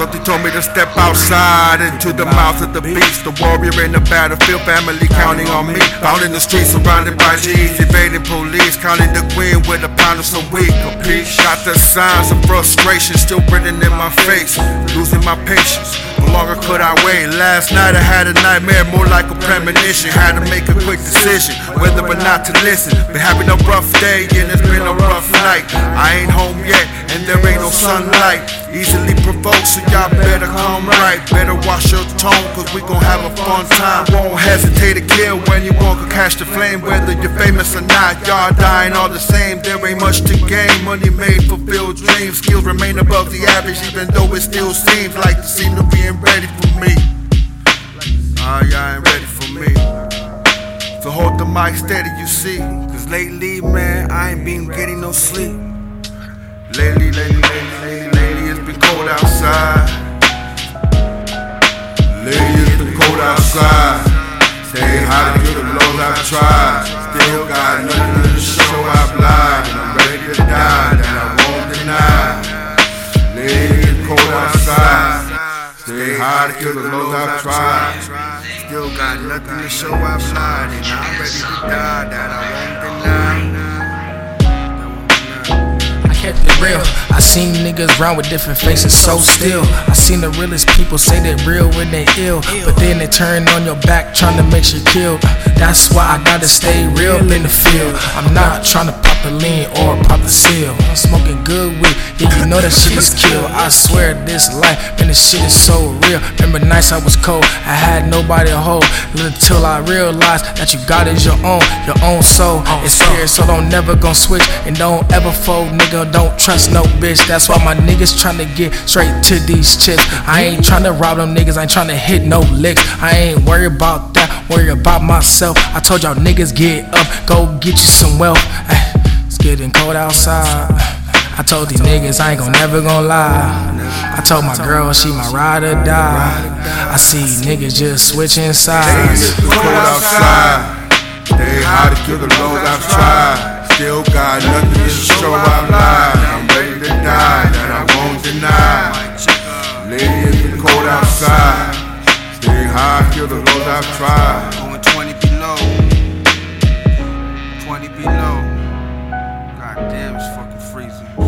Something told me to step outside into the mouth of the beast. The warrior in the battlefield, family counting on me. Found in the streets, surrounded by G's, evading police, counting the queen with a pound of some weed. Compete. Got the signs of frustration still written in my face. Losing my patience. No longer could I wait. Last night I had a nightmare, more like a premonition. Had to make a quick decision whether or not to listen. Been having a rough day and it's been a rough night. I ain't home yet and there ain't no sunlight. Easily provoked, so y'all better come right. Better watch your tone, cause we gon' have a fun time. Won't hesitate to kill when you want to catch the flame. Whether you're famous or not, y'all dying all the same. There ain't much to gain. Money made, fulfill dreams. Skills remain above the average, even though it still seems like the scenery ain't ready for me. Ah, y'all ain't ready for me. So hold the mic steady, you see. Cause lately, man, I ain't been getting no sleep. Lately, lately, lately, lately, lately, it's cold outside. Lately, it's been cold outside. Stay hot and the blows I've tried. Still got nothing to show I've lied. And I'm ready to die, that I won't deny. Lately, it's cold outside. Stay hot and the blows I've tried. Still got nothing to show I've lied. And I'm ready to die, that I won't deny. Kept it real. I seen niggas round with different faces so still. I seen the realest people say that real when they ill. But then they turn on your back trying to make you killed. That's why I gotta stay real in the field. I'm not trying to pop the lean or pop the seal. I'm smoking good weed, yeah, you know that shit is kill. I swear this life, man, this shit is so real. Remember nights I was cold, I had nobody to hold. Until I realized that you got is your own, your own soul. It's here, so don't never gon' switch and don't ever fold, nigga. Don't trust no bitch. That's why my niggas tryna get straight to these chips. I ain't tryna rob them niggas, I ain't tryna hit no licks. I ain't worried about that, worry about myself. I told y'all niggas get up, go get you some wealth. Ay, it's getting cold outside. I told these niggas I ain't gon' never gon' lie. I told my girl she my ride or die. I see niggas just switching sides. It's cold outside. Stay hot to kill the lows I've tried. Still got nothing to show I've I've. Going 20 below. 20 below. God damn, it's fucking freezing.